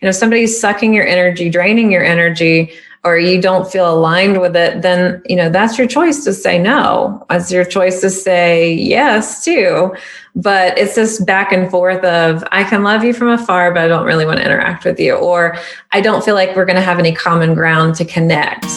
You know, somebody's sucking your energy, draining your energy, or you don't feel aligned with it, then, you know, that's your choice to say no. It's your choice to say yes too. But it's this back and forth of, I can love you from afar, but I don't really want to interact with you. Or I don't feel like we're going to have any common ground to connect.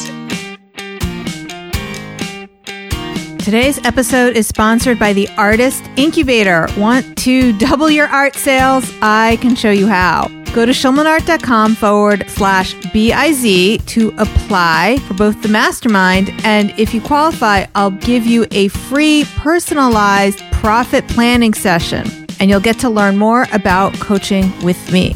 Today's episode is sponsored by the Artist Incubator. Want to double your art sales? I can show you how. Go to schulmanart.com forward slash BIZ to apply for both the mastermind. And if you qualify, I'll give you a free personalized profit planning session. And you'll get to learn more about coaching with me.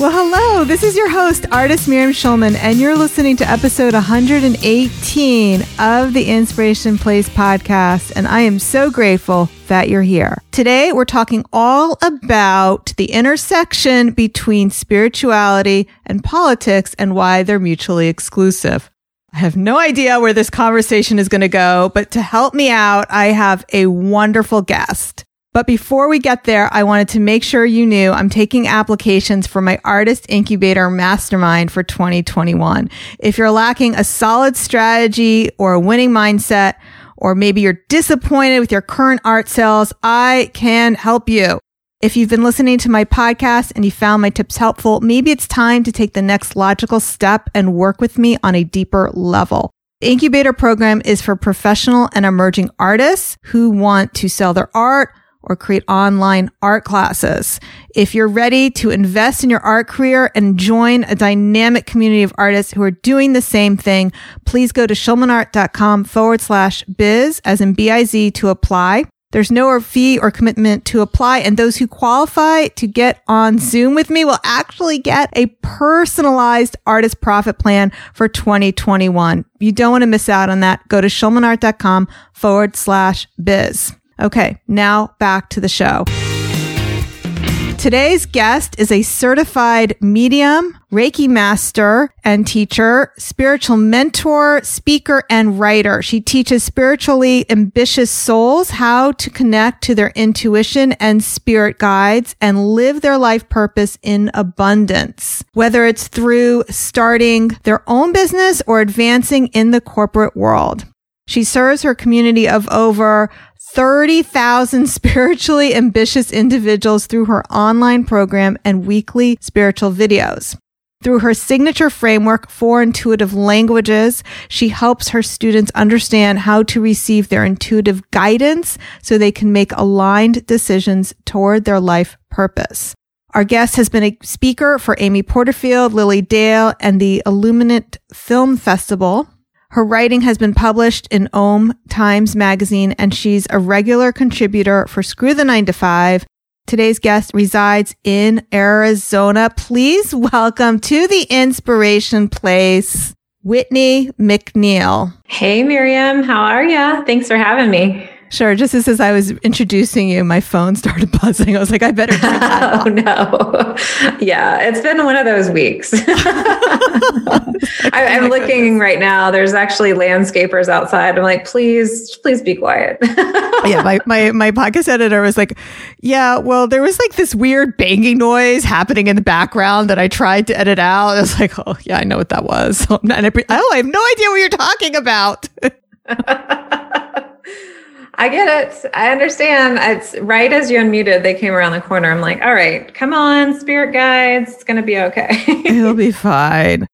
Well, hello. This is your host, artist Miriam Schulman, and you're listening to episode 118 of the Inspiration Place podcast. And I am so grateful that you're here. Today, we're talking all about the intersection between spirituality and politics and why they're mutually exclusive. I have no idea where this conversation is going to go, but to help me out, I have a wonderful guest. But before we get there, I wanted to make sure you knew I'm taking applications for my Artist Incubator Mastermind for 2021. If you're lacking a solid strategy or a winning mindset, or maybe you're disappointed with your current art sales, I can help you. If you've been listening to my podcast and you found my tips helpful, maybe it's time to take the next logical step and work with me on a deeper level. The incubator program is for professional and emerging artists who want to sell their art or create online art classes. If you're ready to invest in your art career and join a dynamic community of artists who are doing the same thing, please go to schulmanart.com forward slash biz as in B-I-Z to apply. There's no fee or commitment to apply. And those who qualify to get on Zoom with me will actually get a personalized artist profit plan for 2021. You don't want to miss out on that. Go to schulmanart.com forward slash biz. Okay, now back to the show. Today's guest is a certified medium, Reiki master and teacher, spiritual mentor, speaker, and writer. She teaches spiritually ambitious souls how to connect to their intuition and spirit guides and live their life purpose in abundance, whether it's through starting their own business or advancing in the corporate world. She serves her community of over 30,000 spiritually ambitious individuals through her online program and weekly spiritual videos. Through her signature framework for intuitive languages, she helps her students understand how to receive their intuitive guidance so they can make aligned decisions toward their life purpose. Our guest has been a speaker for Amy Porterfield, Lily Dale, and the Illuminate Film Festival. Her writing has been published in Om Times Magazine, and she's a regular contributor for Screw the 9 to 5. Today's guest resides in Arizona. Please welcome to the Inspiration Place, Whitney McNeill. Hey, Miriam. How are you? Thanks for having me. Sure. Just as, as I was introducing you, my phone started buzzing. I was like, I better. oh no! Yeah, it's been one of those weeks. I, am oh looking right now. There's actually landscapers outside. I'm like, please, please be quiet. yeah, my, my my podcast editor was like, yeah, well, there was like this weird banging noise happening in the background that I tried to edit out. I was like, oh yeah, I know what that was. oh, I have no idea what you're talking about. I get it. I understand. It's right as you unmuted, they came around the corner. I'm like, all right, come on, spirit guides. It's going to be okay. It'll be fine.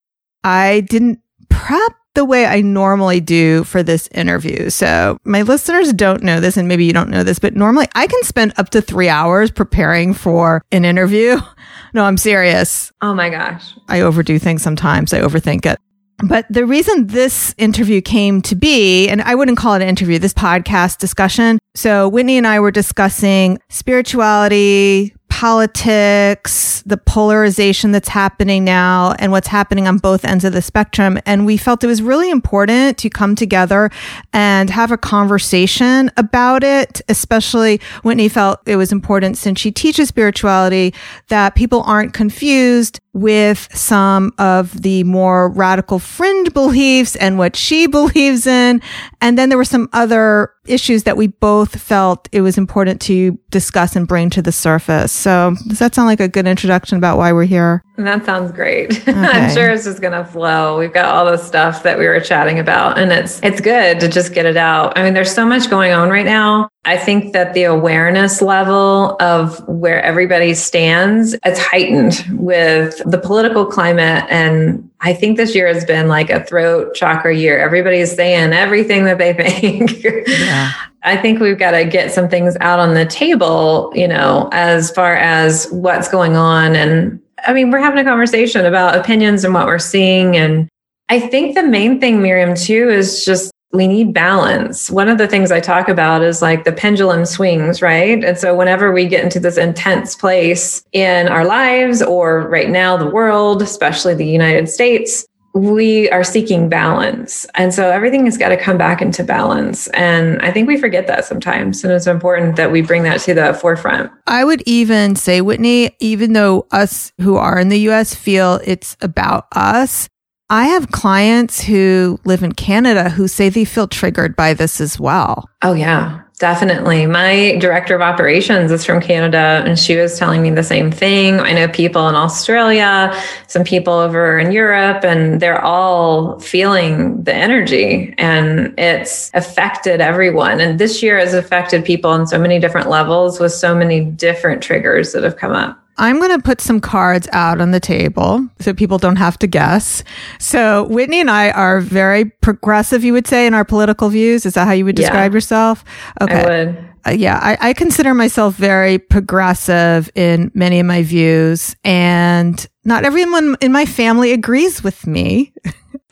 I didn't prep the way I normally do for this interview. So my listeners don't know this, and maybe you don't know this, but normally I can spend up to three hours preparing for an interview. No, I'm serious. Oh my gosh. I overdo things sometimes. I overthink it. But the reason this interview came to be, and I wouldn't call it an interview, this podcast discussion. So Whitney and I were discussing spirituality, politics, the polarization that's happening now, and what's happening on both ends of the spectrum. And we felt it was really important to come together and have a conversation about it, especially Whitney felt it was important since she teaches spirituality that people aren't confused with some of the more radical fringe beliefs and what she believes in. And then there were some other issues that we both felt it was important to discuss and bring to the surface. So does that sound like a good introduction about why we're here? That sounds great. Okay. I'm sure it's just going to flow. We've got all the stuff that we were chatting about and it's it's good to just get it out. I mean, there's so much going on right now. I think that the awareness level of where everybody stands, it's heightened with the political climate. And I think this year has been like a throat chakra year. Everybody's saying everything that they think. Yeah. I think we've got to get some things out on the table, you know, as far as what's going on. And I mean, we're having a conversation about opinions and what we're seeing. And I think the main thing, Miriam, too, is just we need balance. One of the things I talk about is like the pendulum swings, right? And so whenever we get into this intense place in our lives or right now the world, especially the United States, we are seeking balance. And so everything has got to come back into balance. And I think we forget that sometimes. And it's important that we bring that to the forefront. I would even say, Whitney, even though us who are in the US feel it's about us, I have clients who live in Canada who say they feel triggered by this as well. Oh, yeah. Definitely. My director of operations is from Canada and she was telling me the same thing. I know people in Australia, some people over in Europe, and they're all feeling the energy and it's affected everyone. And this year has affected people on so many different levels with so many different triggers that have come up. I'm going to put some cards out on the table so people don't have to guess. So Whitney and I are very progressive, you would say, in our political views. Is that how you would describe yeah, yourself? Okay. I. Uh, yeah, I, I consider myself very progressive in many of my views, and not everyone in my family agrees with me.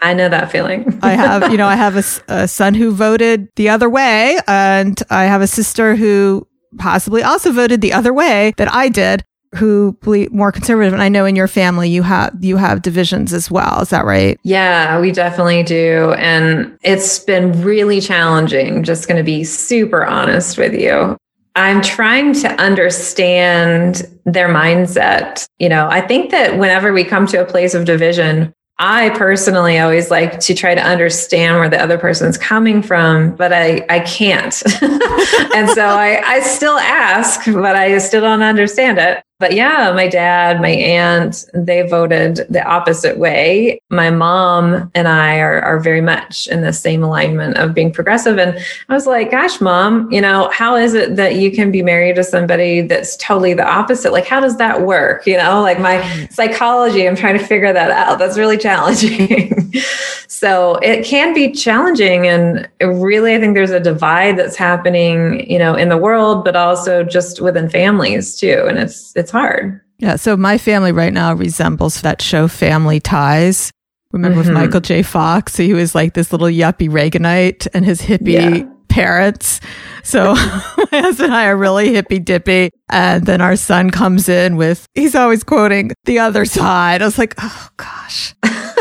I know that feeling. I have, you know, I have a, a son who voted the other way, and I have a sister who possibly also voted the other way that I did who believe more conservative and i know in your family you have you have divisions as well is that right yeah we definitely do and it's been really challenging just going to be super honest with you i'm trying to understand their mindset you know i think that whenever we come to a place of division I personally always like to try to understand where the other person's coming from, but I, I can't. and so I, I still ask, but I still don't understand it. But yeah, my dad, my aunt, they voted the opposite way. My mom and I are, are very much in the same alignment of being progressive. And I was like, gosh, mom, you know, how is it that you can be married to somebody that's totally the opposite? Like, how does that work? You know, like my mm. psychology, I'm trying to figure that out. That's really challenging. so it can be challenging. And really, I think there's a divide that's happening, you know, in the world, but also just within families too. And it's, it's hard. Yeah. So my family right now resembles that show Family Ties. Remember mm-hmm. with Michael J. Fox? He was like this little yuppie Reaganite and his hippie yeah. parents. So my husband and I are really hippy dippy. And then our son comes in with, he's always quoting the other side. I was like, oh gosh.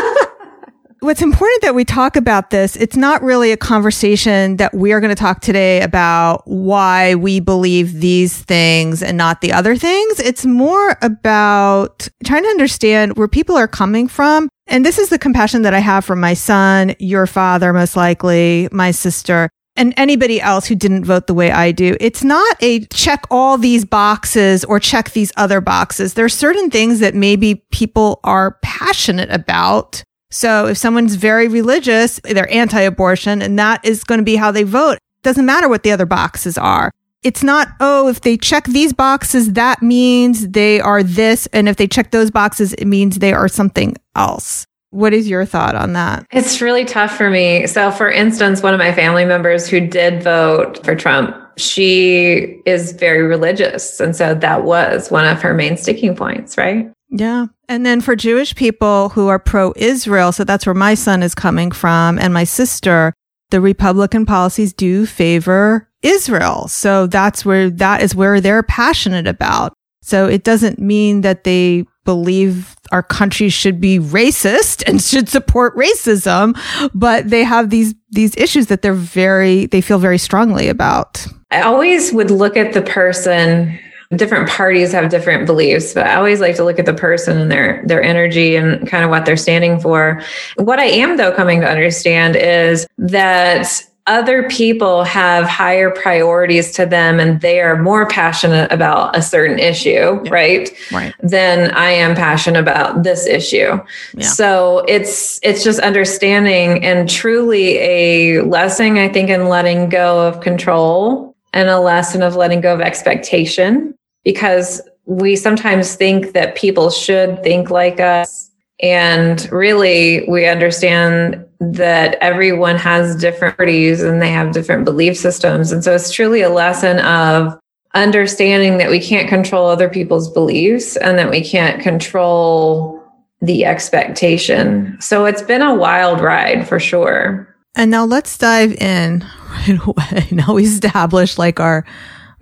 what's important that we talk about this, it's not really a conversation that we are going to talk today about why we believe these things and not the other things. It's more about trying to understand where people are coming from. And this is the compassion that I have for my son, your father, most likely, my sister and anybody else who didn't vote the way I do. It's not a check all these boxes or check these other boxes. There are certain things that maybe people are passionate about so if someone's very religious, they're anti-abortion and that is going to be how they vote. It Doesn't matter what the other boxes are. It's not, oh, if they check these boxes, that means they are this. And if they check those boxes, it means they are something else. What is your thought on that? It's really tough for me. So, for instance, one of my family members who did vote for Trump, she is very religious. And so that was one of her main sticking points, right? Yeah. And then for Jewish people who are pro Israel, so that's where my son is coming from and my sister, the Republican policies do favor Israel. So that's where, that is where they're passionate about. So it doesn't mean that they believe our country should be racist and should support racism, but they have these these issues that they're very they feel very strongly about. I always would look at the person different parties have different beliefs but i always like to look at the person and their their energy and kind of what they're standing for what i am though coming to understand is that other people have higher priorities to them and they are more passionate about a certain issue, yeah. right? Right. Than I am passionate about this issue. Yeah. So it's it's just understanding and truly a lesson I think in letting go of control and a lesson of letting go of expectation because we sometimes think that people should think like us and really we understand that everyone has different parties and they have different belief systems. And so it's truly a lesson of understanding that we can't control other people's beliefs and that we can't control the expectation. So it's been a wild ride for sure. And now let's dive in right away. Now we establish like our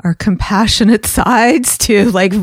our compassionate sides to like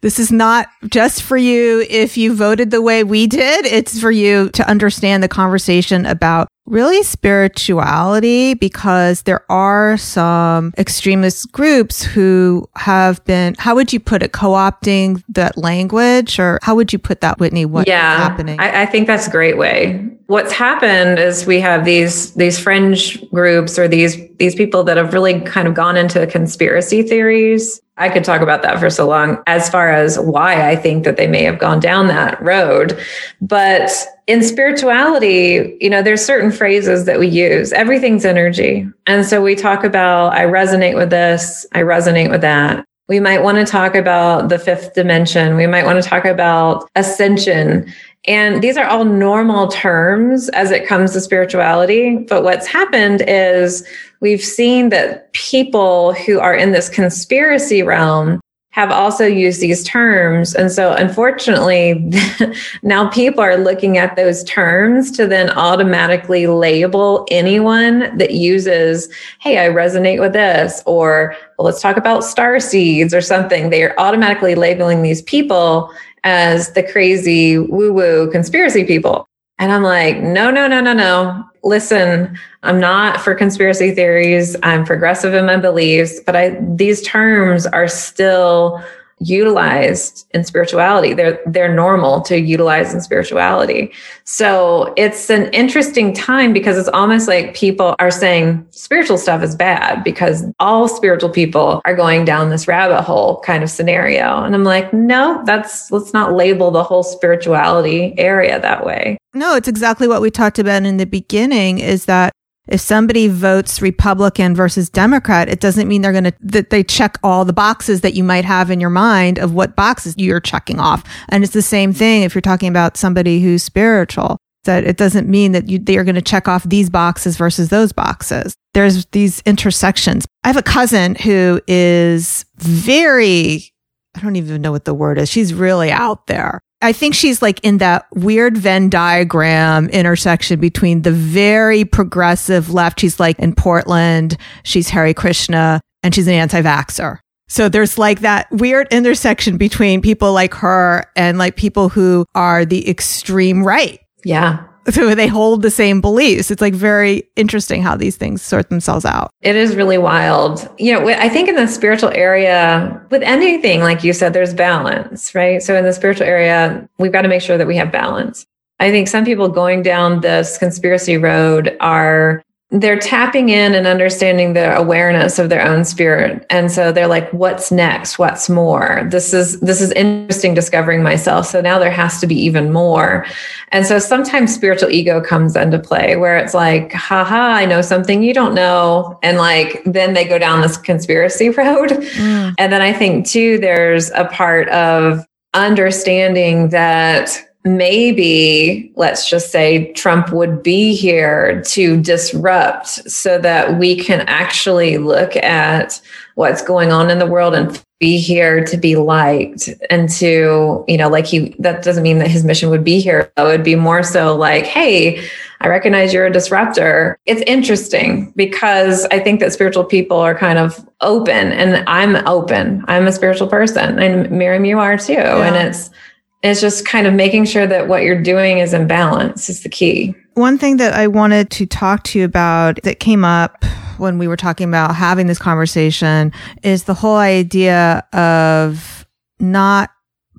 this is not just for you. If you voted the way we did it's for you to understand the conversation about really spirituality because there are some extremist groups who have been how would you put it co-opting that language? Or how would you put that whitney? What's yeah, happening? I, I think that's a great way. What's happened is we have these these fringe groups or these these people that have really kind of gone into conspiracy theories I could talk about that for so long as far as why I think that they may have gone down that road. But in spirituality, you know, there's certain phrases that we use. Everything's energy. And so we talk about, I resonate with this, I resonate with that. We might want to talk about the fifth dimension. We might want to talk about ascension. And these are all normal terms as it comes to spirituality. But what's happened is we've seen that people who are in this conspiracy realm have also used these terms. And so unfortunately, now people are looking at those terms to then automatically label anyone that uses, Hey, I resonate with this, or well, let's talk about star seeds or something. They are automatically labeling these people as the crazy woo woo conspiracy people. And I'm like, no, no, no, no, no. Listen, I'm not for conspiracy theories. I'm progressive in my beliefs, but I, these terms are still utilized in spirituality. They're they're normal to utilize in spirituality. So it's an interesting time because it's almost like people are saying spiritual stuff is bad because all spiritual people are going down this rabbit hole kind of scenario. And I'm like, no, that's let's not label the whole spirituality area that way. No, it's exactly what we talked about in the beginning is that if somebody votes Republican versus Democrat, it doesn't mean they're going to, that they check all the boxes that you might have in your mind of what boxes you're checking off. And it's the same thing if you're talking about somebody who's spiritual, that it doesn't mean that you, they are going to check off these boxes versus those boxes. There's these intersections. I have a cousin who is very, I don't even know what the word is. She's really out there. I think she's like in that weird Venn diagram intersection between the very progressive left. She's like in Portland. She's Hare Krishna and she's an anti-vaxxer. So there's like that weird intersection between people like her and like people who are the extreme right. Yeah. so they hold the same beliefs. It's like very interesting how these things sort themselves out. It is really wild. You know, I think in the spiritual area, with anything, like you said, there's balance, right? So in the spiritual area, we've got to make sure that we have balance. I think some people going down this conspiracy road are they're tapping in and understanding the awareness of their own spirit. And so they're like what's next? What's more? This is this is interesting discovering myself. So now there has to be even more. And so sometimes spiritual ego comes into play where it's like haha i know something you don't know. And like then they go down this conspiracy road. Mm. and then i think too there's a part of understanding that maybe let's just say Trump would be here to disrupt so that we can actually look at what's going on in the world and be here to be liked and to, you know, like he, that doesn't mean that his mission would be here. It would be more so like, hey, I recognize you're a disruptor. It's interesting because I think that spiritual people are kind of open and I'm open. I'm a spiritual person and Miriam, you are too. Yeah. And it's, it's just kind of making sure that what you're doing is in balance is the key. One thing that I wanted to talk to you about that came up when we were talking about having this conversation is the whole idea of not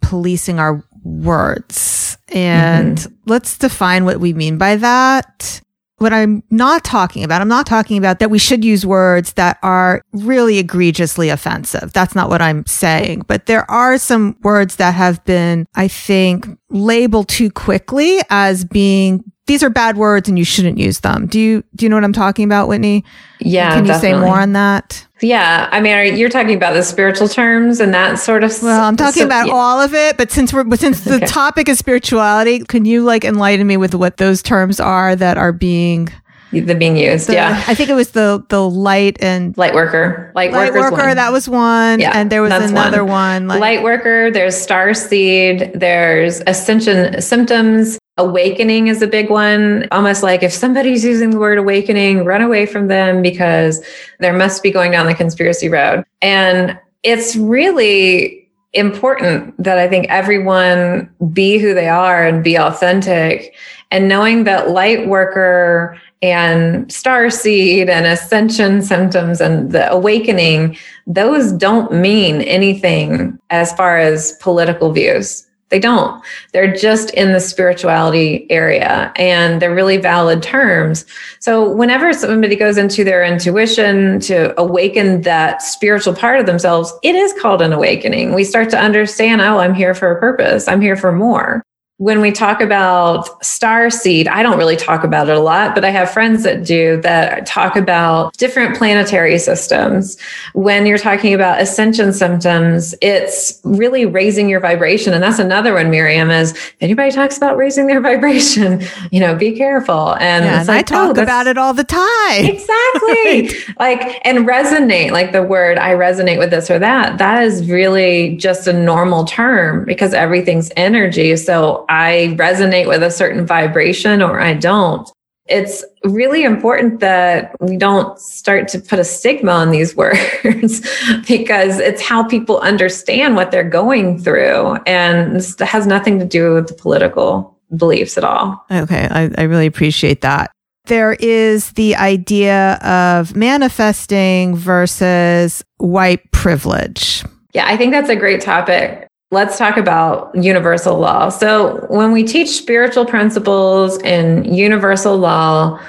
policing our words. And mm-hmm. let's define what we mean by that. What I'm not talking about, I'm not talking about that we should use words that are really egregiously offensive. That's not what I'm saying. But there are some words that have been, I think, labeled too quickly as being these are bad words and you shouldn't use them. Do you do you know what I'm talking about, Whitney? Yeah. Can you definitely. say more on that? Yeah, I mean, you're talking about the spiritual terms and that sort of. Well, I'm talking so, about yeah. all of it, but since we're since the okay. topic is spirituality, can you like enlighten me with what those terms are that are being the being used. The, yeah, I think it was the the light and light worker, light, light worker. One. That was one. Yeah, and there was another one. one like, light worker. There's star seed. There's ascension symptoms. Awakening is a big one. Almost like if somebody's using the word awakening, run away from them because there must be going down the conspiracy road. And it's really important that I think everyone be who they are and be authentic. And knowing that light worker and star seed and ascension symptoms and the awakening, those don't mean anything as far as political views. They don't. They're just in the spirituality area and they're really valid terms. So whenever somebody goes into their intuition to awaken that spiritual part of themselves, it is called an awakening. We start to understand, oh, I'm here for a purpose. I'm here for more when we talk about star seed, I don't really talk about it a lot, but I have friends that do that talk about different planetary systems. When you're talking about ascension symptoms, it's really raising your vibration. And that's another one, Miriam, is if anybody talks about raising their vibration, you know, be careful. And, yeah, and like, I talk oh, about it all the time. Exactly. like, and resonate, like the word, I resonate with this or that. That is really just a normal term because everything's energy. So I resonate with a certain vibration or I don't. It's really important that we don't start to put a stigma on these words because it's how people understand what they're going through. And this has nothing to do with the political beliefs at all. Okay. I, I really appreciate that. There is the idea of manifesting versus white privilege. Yeah, I think that's a great topic let's talk about universal law. So, when we teach spiritual principles in universal law,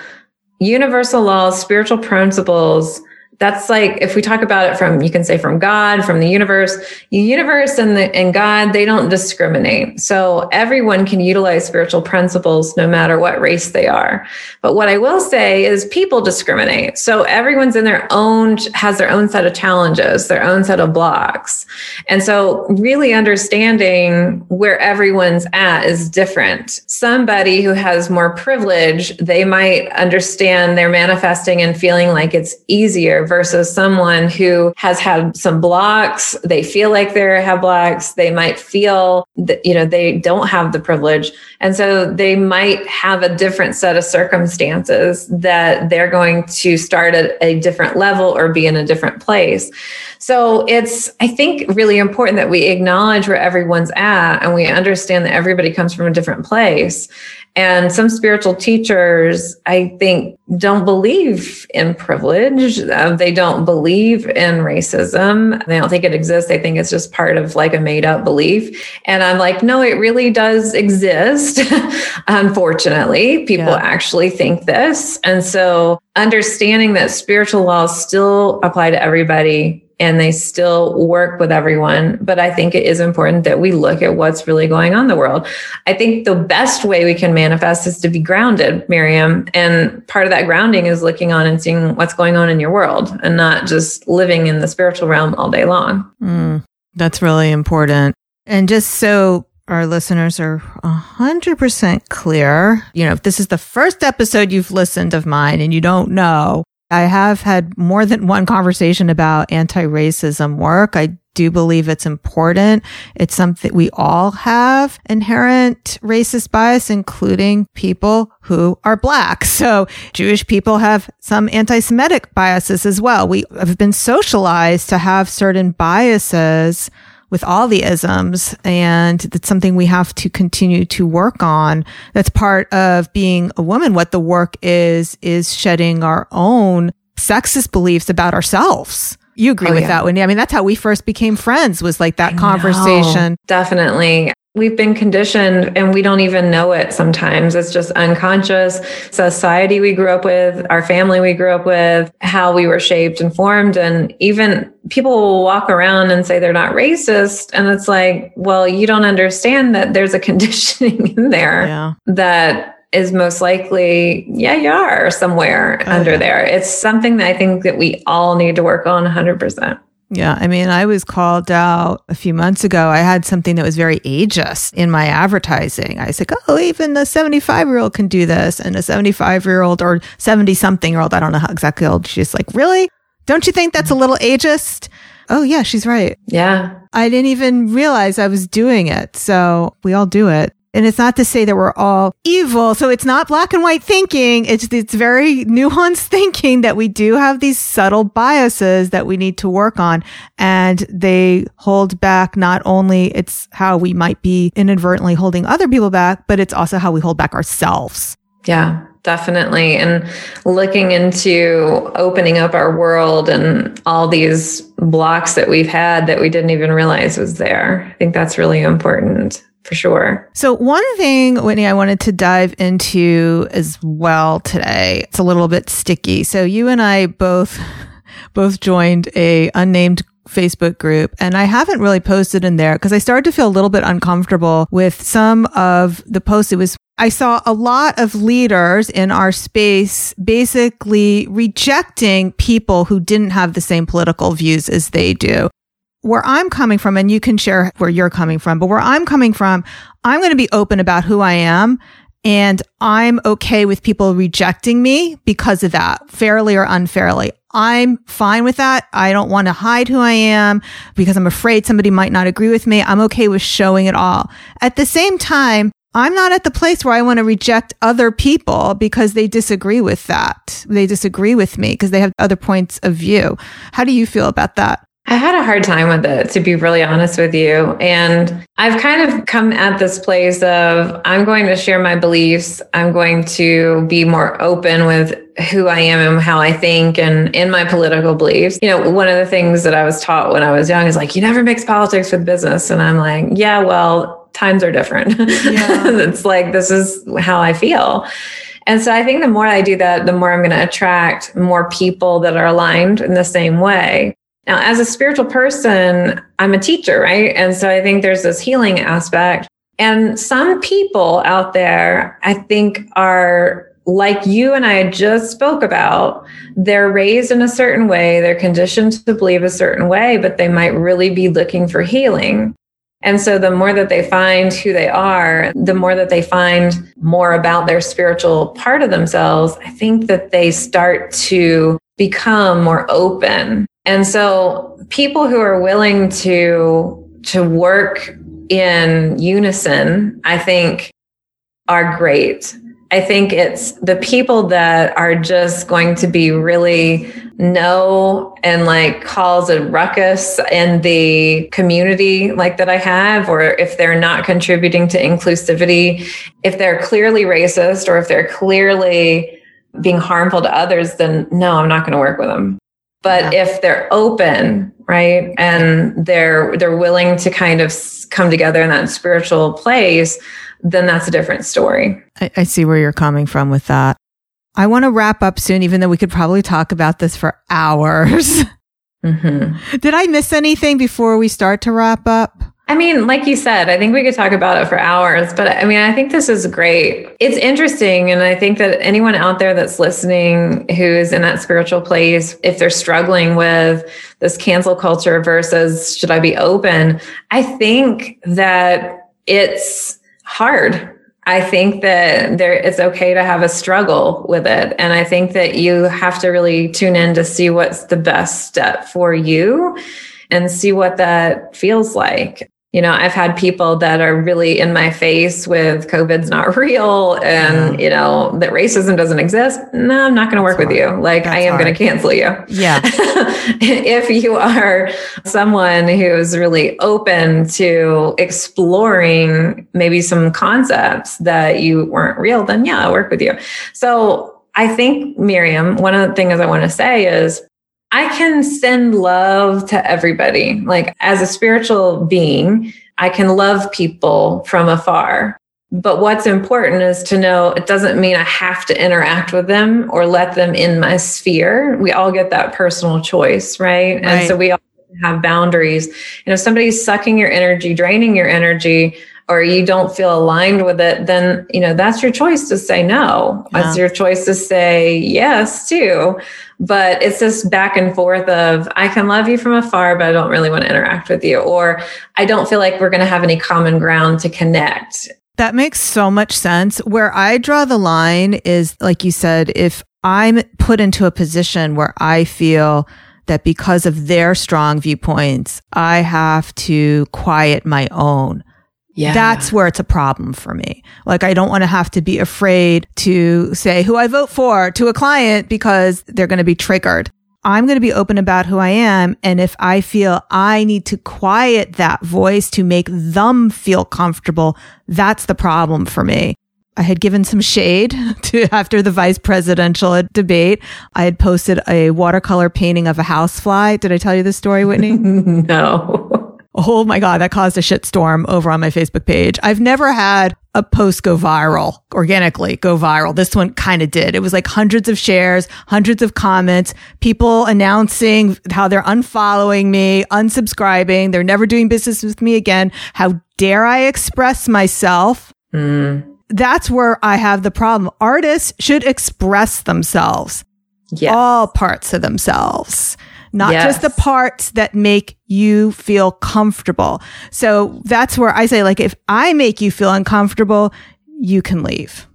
universal law, spiritual principles that's like if we talk about it from you can say from god from the universe the universe and the and god they don't discriminate. So everyone can utilize spiritual principles no matter what race they are. But what i will say is people discriminate. So everyone's in their own has their own set of challenges their own set of blocks. And so really understanding where everyone's at is different. Somebody who has more privilege they might understand they're manifesting and feeling like it's easier versus someone who has had some blocks. They feel like they have blocks. They might feel that, you know, they don't have the privilege. And so they might have a different set of circumstances that they're going to start at a different level or be in a different place. So it's, I think, really important that we acknowledge where everyone's at and we understand that everybody comes from a different place. And some spiritual teachers, I think, don't believe in privilege. Uh, they don't believe in racism. They don't think it exists. They think it's just part of like a made up belief. And I'm like, no, it really does exist. Unfortunately, people yeah. actually think this. And so understanding that spiritual laws still apply to everybody and they still work with everyone. But I think it is important that we look at what's really going on in the world. I think the best way we can manifest is to be grounded, Miriam. And part of that grounding is looking on and seeing what's going on in your world and not just living in the spiritual realm all day long. Mm, that's really important. And just so our listeners are 100% clear, you know, if this is the first episode you've listened of mine and you don't know, I have had more than one conversation about anti racism work. I do believe it's important. It's something we all have inherent racist bias, including people who are black. So Jewish people have some anti-Semitic biases as well. We have been socialized to have certain biases with all the isms. And it's something we have to continue to work on. That's part of being a woman. What the work is, is shedding our own sexist beliefs about ourselves. You agree oh, with yeah. that, Wendy? I mean, that's how we first became friends was like that I conversation. Know. Definitely. We've been conditioned and we don't even know it sometimes. It's just unconscious. Society we grew up with, our family we grew up with, how we were shaped and formed. And even people will walk around and say they're not racist. And it's like, well, you don't understand that there's a conditioning in there yeah. that is most likely, yeah, you are somewhere oh, under yeah. there. It's something that I think that we all need to work on 100%. Yeah. I mean, I was called out a few months ago. I had something that was very ageist in my advertising. I said, oh, even a 75 year old can do this. And a 75 year old or 70 something year old, I don't know how exactly old, she's like, really? Don't you think that's a little ageist? Oh, yeah, she's right. Yeah. I didn't even realize I was doing it. So we all do it. And it's not to say that we're all evil. So it's not black and white thinking. It's, it's very nuanced thinking that we do have these subtle biases that we need to work on. And they hold back not only it's how we might be inadvertently holding other people back, but it's also how we hold back ourselves. Yeah, definitely. And looking into opening up our world and all these blocks that we've had that we didn't even realize was there. I think that's really important for sure. So one thing, Whitney, I wanted to dive into as well today. It's a little bit sticky. So you and I both, both joined a unnamed Facebook group and I haven't really posted in there because I started to feel a little bit uncomfortable with some of the posts. It was I saw a lot of leaders in our space basically rejecting people who didn't have the same political views as they do where I'm coming from, and you can share where you're coming from, but where I'm coming from, I'm going to be open about who I am. And I'm okay with people rejecting me because of that, fairly or unfairly. I'm fine with that. I don't want to hide who I am because I'm afraid somebody might not agree with me. I'm okay with showing it all. At the same time, I'm not at the place where I want to reject other people because they disagree with that. They disagree with me because they have other points of view. How do you feel about that? I had a hard time with it, to be really honest with you. And I've kind of come at this place of I'm going to share my beliefs. I'm going to be more open with who I am and how I think and in my political beliefs. You know, one of the things that I was taught when I was young is like, you never mix politics with business. And I'm like, yeah, well, times are different. Yeah. it's like, this is how I feel. And so I think the more I do that, the more I'm going to attract more people that are aligned in the same way. Now, as a spiritual person, I'm a teacher, right? And so I think there's this healing aspect. And some people out there, I think are like you and I just spoke about, they're raised in a certain way, they're conditioned to believe a certain way, but they might really be looking for healing. And so the more that they find who they are, the more that they find more about their spiritual part of themselves, I think that they start to become more open and so people who are willing to to work in unison, I think are great. I think it's the people that are just going to be really no and like cause a ruckus in the community like that I have, or if they're not contributing to inclusivity, if they're clearly racist or if they're clearly being harmful to others, then no, I'm not going to work with them. But yeah. if they're open, right, and they're they're willing to kind of come together in that spiritual place, then that's a different story. I, I see where you're coming from with that. I want to wrap up soon, even though we could probably talk about this for hours. Mm-hmm. Did I miss anything before we start to wrap up? I mean, like you said, I think we could talk about it for hours, but I mean, I think this is great. It's interesting. And I think that anyone out there that's listening who is in that spiritual place, if they're struggling with this cancel culture versus should I be open, I think that it's hard. I think that there it's okay to have a struggle with it. And I think that you have to really tune in to see what's the best step for you and see what that feels like you know, I've had people that are really in my face with COVID's not real and, yeah. you know, that racism doesn't exist. No, I'm not going to work That's with hard. you. Like, That's I am going to cancel you. Yeah. if you are someone who is really open to exploring maybe some concepts that you weren't real, then yeah, I'll work with you. So I think, Miriam, one of the things I want to say is I can send love to everybody. Like as a spiritual being, I can love people from afar. But what's important is to know it doesn't mean I have to interact with them or let them in my sphere. We all get that personal choice, right? right. And so we all have boundaries. You know, somebody's sucking your energy, draining your energy, or you don't feel aligned with it, then, you know, that's your choice to say no. Yeah. It's your choice to say yes too. But it's this back and forth of, I can love you from afar, but I don't really want to interact with you. Or I don't feel like we're going to have any common ground to connect. That makes so much sense. Where I draw the line is, like you said, if I'm put into a position where I feel that because of their strong viewpoints, I have to quiet my own. Yeah. That's where it's a problem for me. Like, I don't want to have to be afraid to say who I vote for to a client because they're going to be triggered. I'm going to be open about who I am. And if I feel I need to quiet that voice to make them feel comfortable, that's the problem for me. I had given some shade to after the vice presidential debate. I had posted a watercolor painting of a housefly. Did I tell you this story, Whitney? no. Oh my God, that caused a shitstorm over on my Facebook page. I've never had a post go viral organically, go viral. This one kind of did. It was like hundreds of shares, hundreds of comments, people announcing how they're unfollowing me, unsubscribing. They're never doing business with me again. How dare I express myself? Mm. That's where I have the problem. Artists should express themselves. Yes. All parts of themselves not yes. just the parts that make you feel comfortable. So that's where I say, like, if I make you feel uncomfortable, you can leave.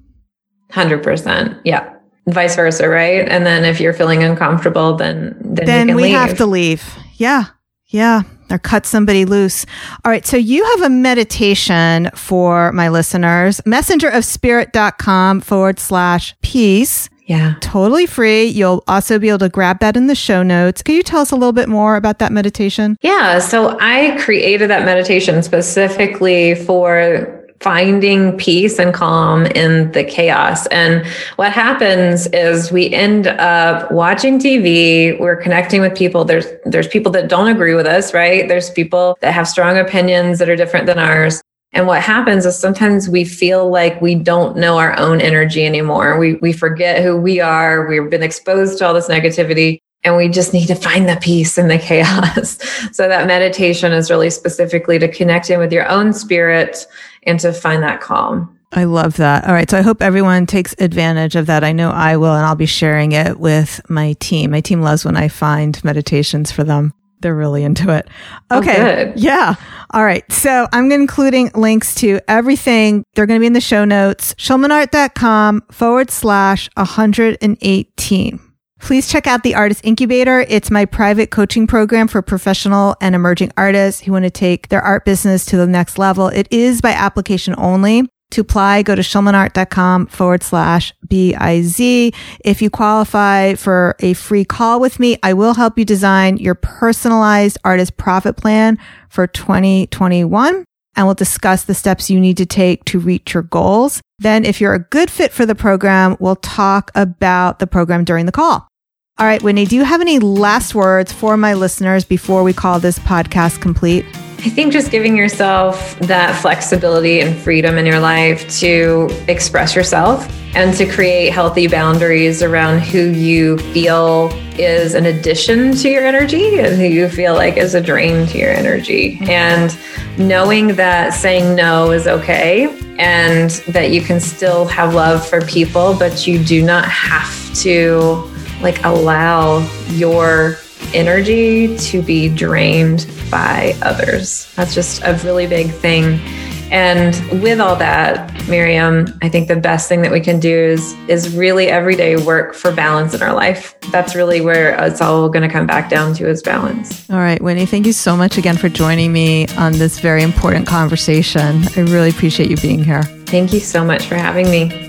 100%. Yeah. Vice versa, right? And then if you're feeling uncomfortable, then then, then we leave. have to leave. Yeah. Yeah. Or cut somebody loose. All right. So you have a meditation for my listeners. Messengerofspirit.com forward slash peace. Yeah. Totally free. You'll also be able to grab that in the show notes. Can you tell us a little bit more about that meditation? Yeah. So I created that meditation specifically for finding peace and calm in the chaos. And what happens is we end up watching TV, we're connecting with people. There's there's people that don't agree with us, right? There's people that have strong opinions that are different than ours. And what happens is sometimes we feel like we don't know our own energy anymore. We, we forget who we are. We've been exposed to all this negativity and we just need to find the peace in the chaos. so that meditation is really specifically to connect in with your own spirit and to find that calm. I love that. All right. So I hope everyone takes advantage of that. I know I will, and I'll be sharing it with my team. My team loves when I find meditations for them. They're really into it. Oh, okay. Oh, yeah. All right. So I'm including links to everything. They're going to be in the show notes. Schulmanart.com forward slash 118. Please check out the Artist Incubator. It's my private coaching program for professional and emerging artists who want to take their art business to the next level. It is by application only. To apply, go to schulmanart.com forward slash B-I-Z. If you qualify for a free call with me, I will help you design your personalized artist profit plan for 2021 and we'll discuss the steps you need to take to reach your goals. Then if you're a good fit for the program, we'll talk about the program during the call. All right, Whitney, do you have any last words for my listeners before we call this podcast complete? I think just giving yourself that flexibility and freedom in your life to express yourself and to create healthy boundaries around who you feel is an addition to your energy and who you feel like is a drain to your energy. Mm-hmm. And knowing that saying no is okay and that you can still have love for people, but you do not have to like allow your energy to be drained by others. That's just a really big thing. And with all that, Miriam, I think the best thing that we can do is is really everyday work for balance in our life. That's really where it's all going to come back down to is balance. All right, Winnie, thank you so much again for joining me on this very important conversation. I really appreciate you being here. Thank you so much for having me.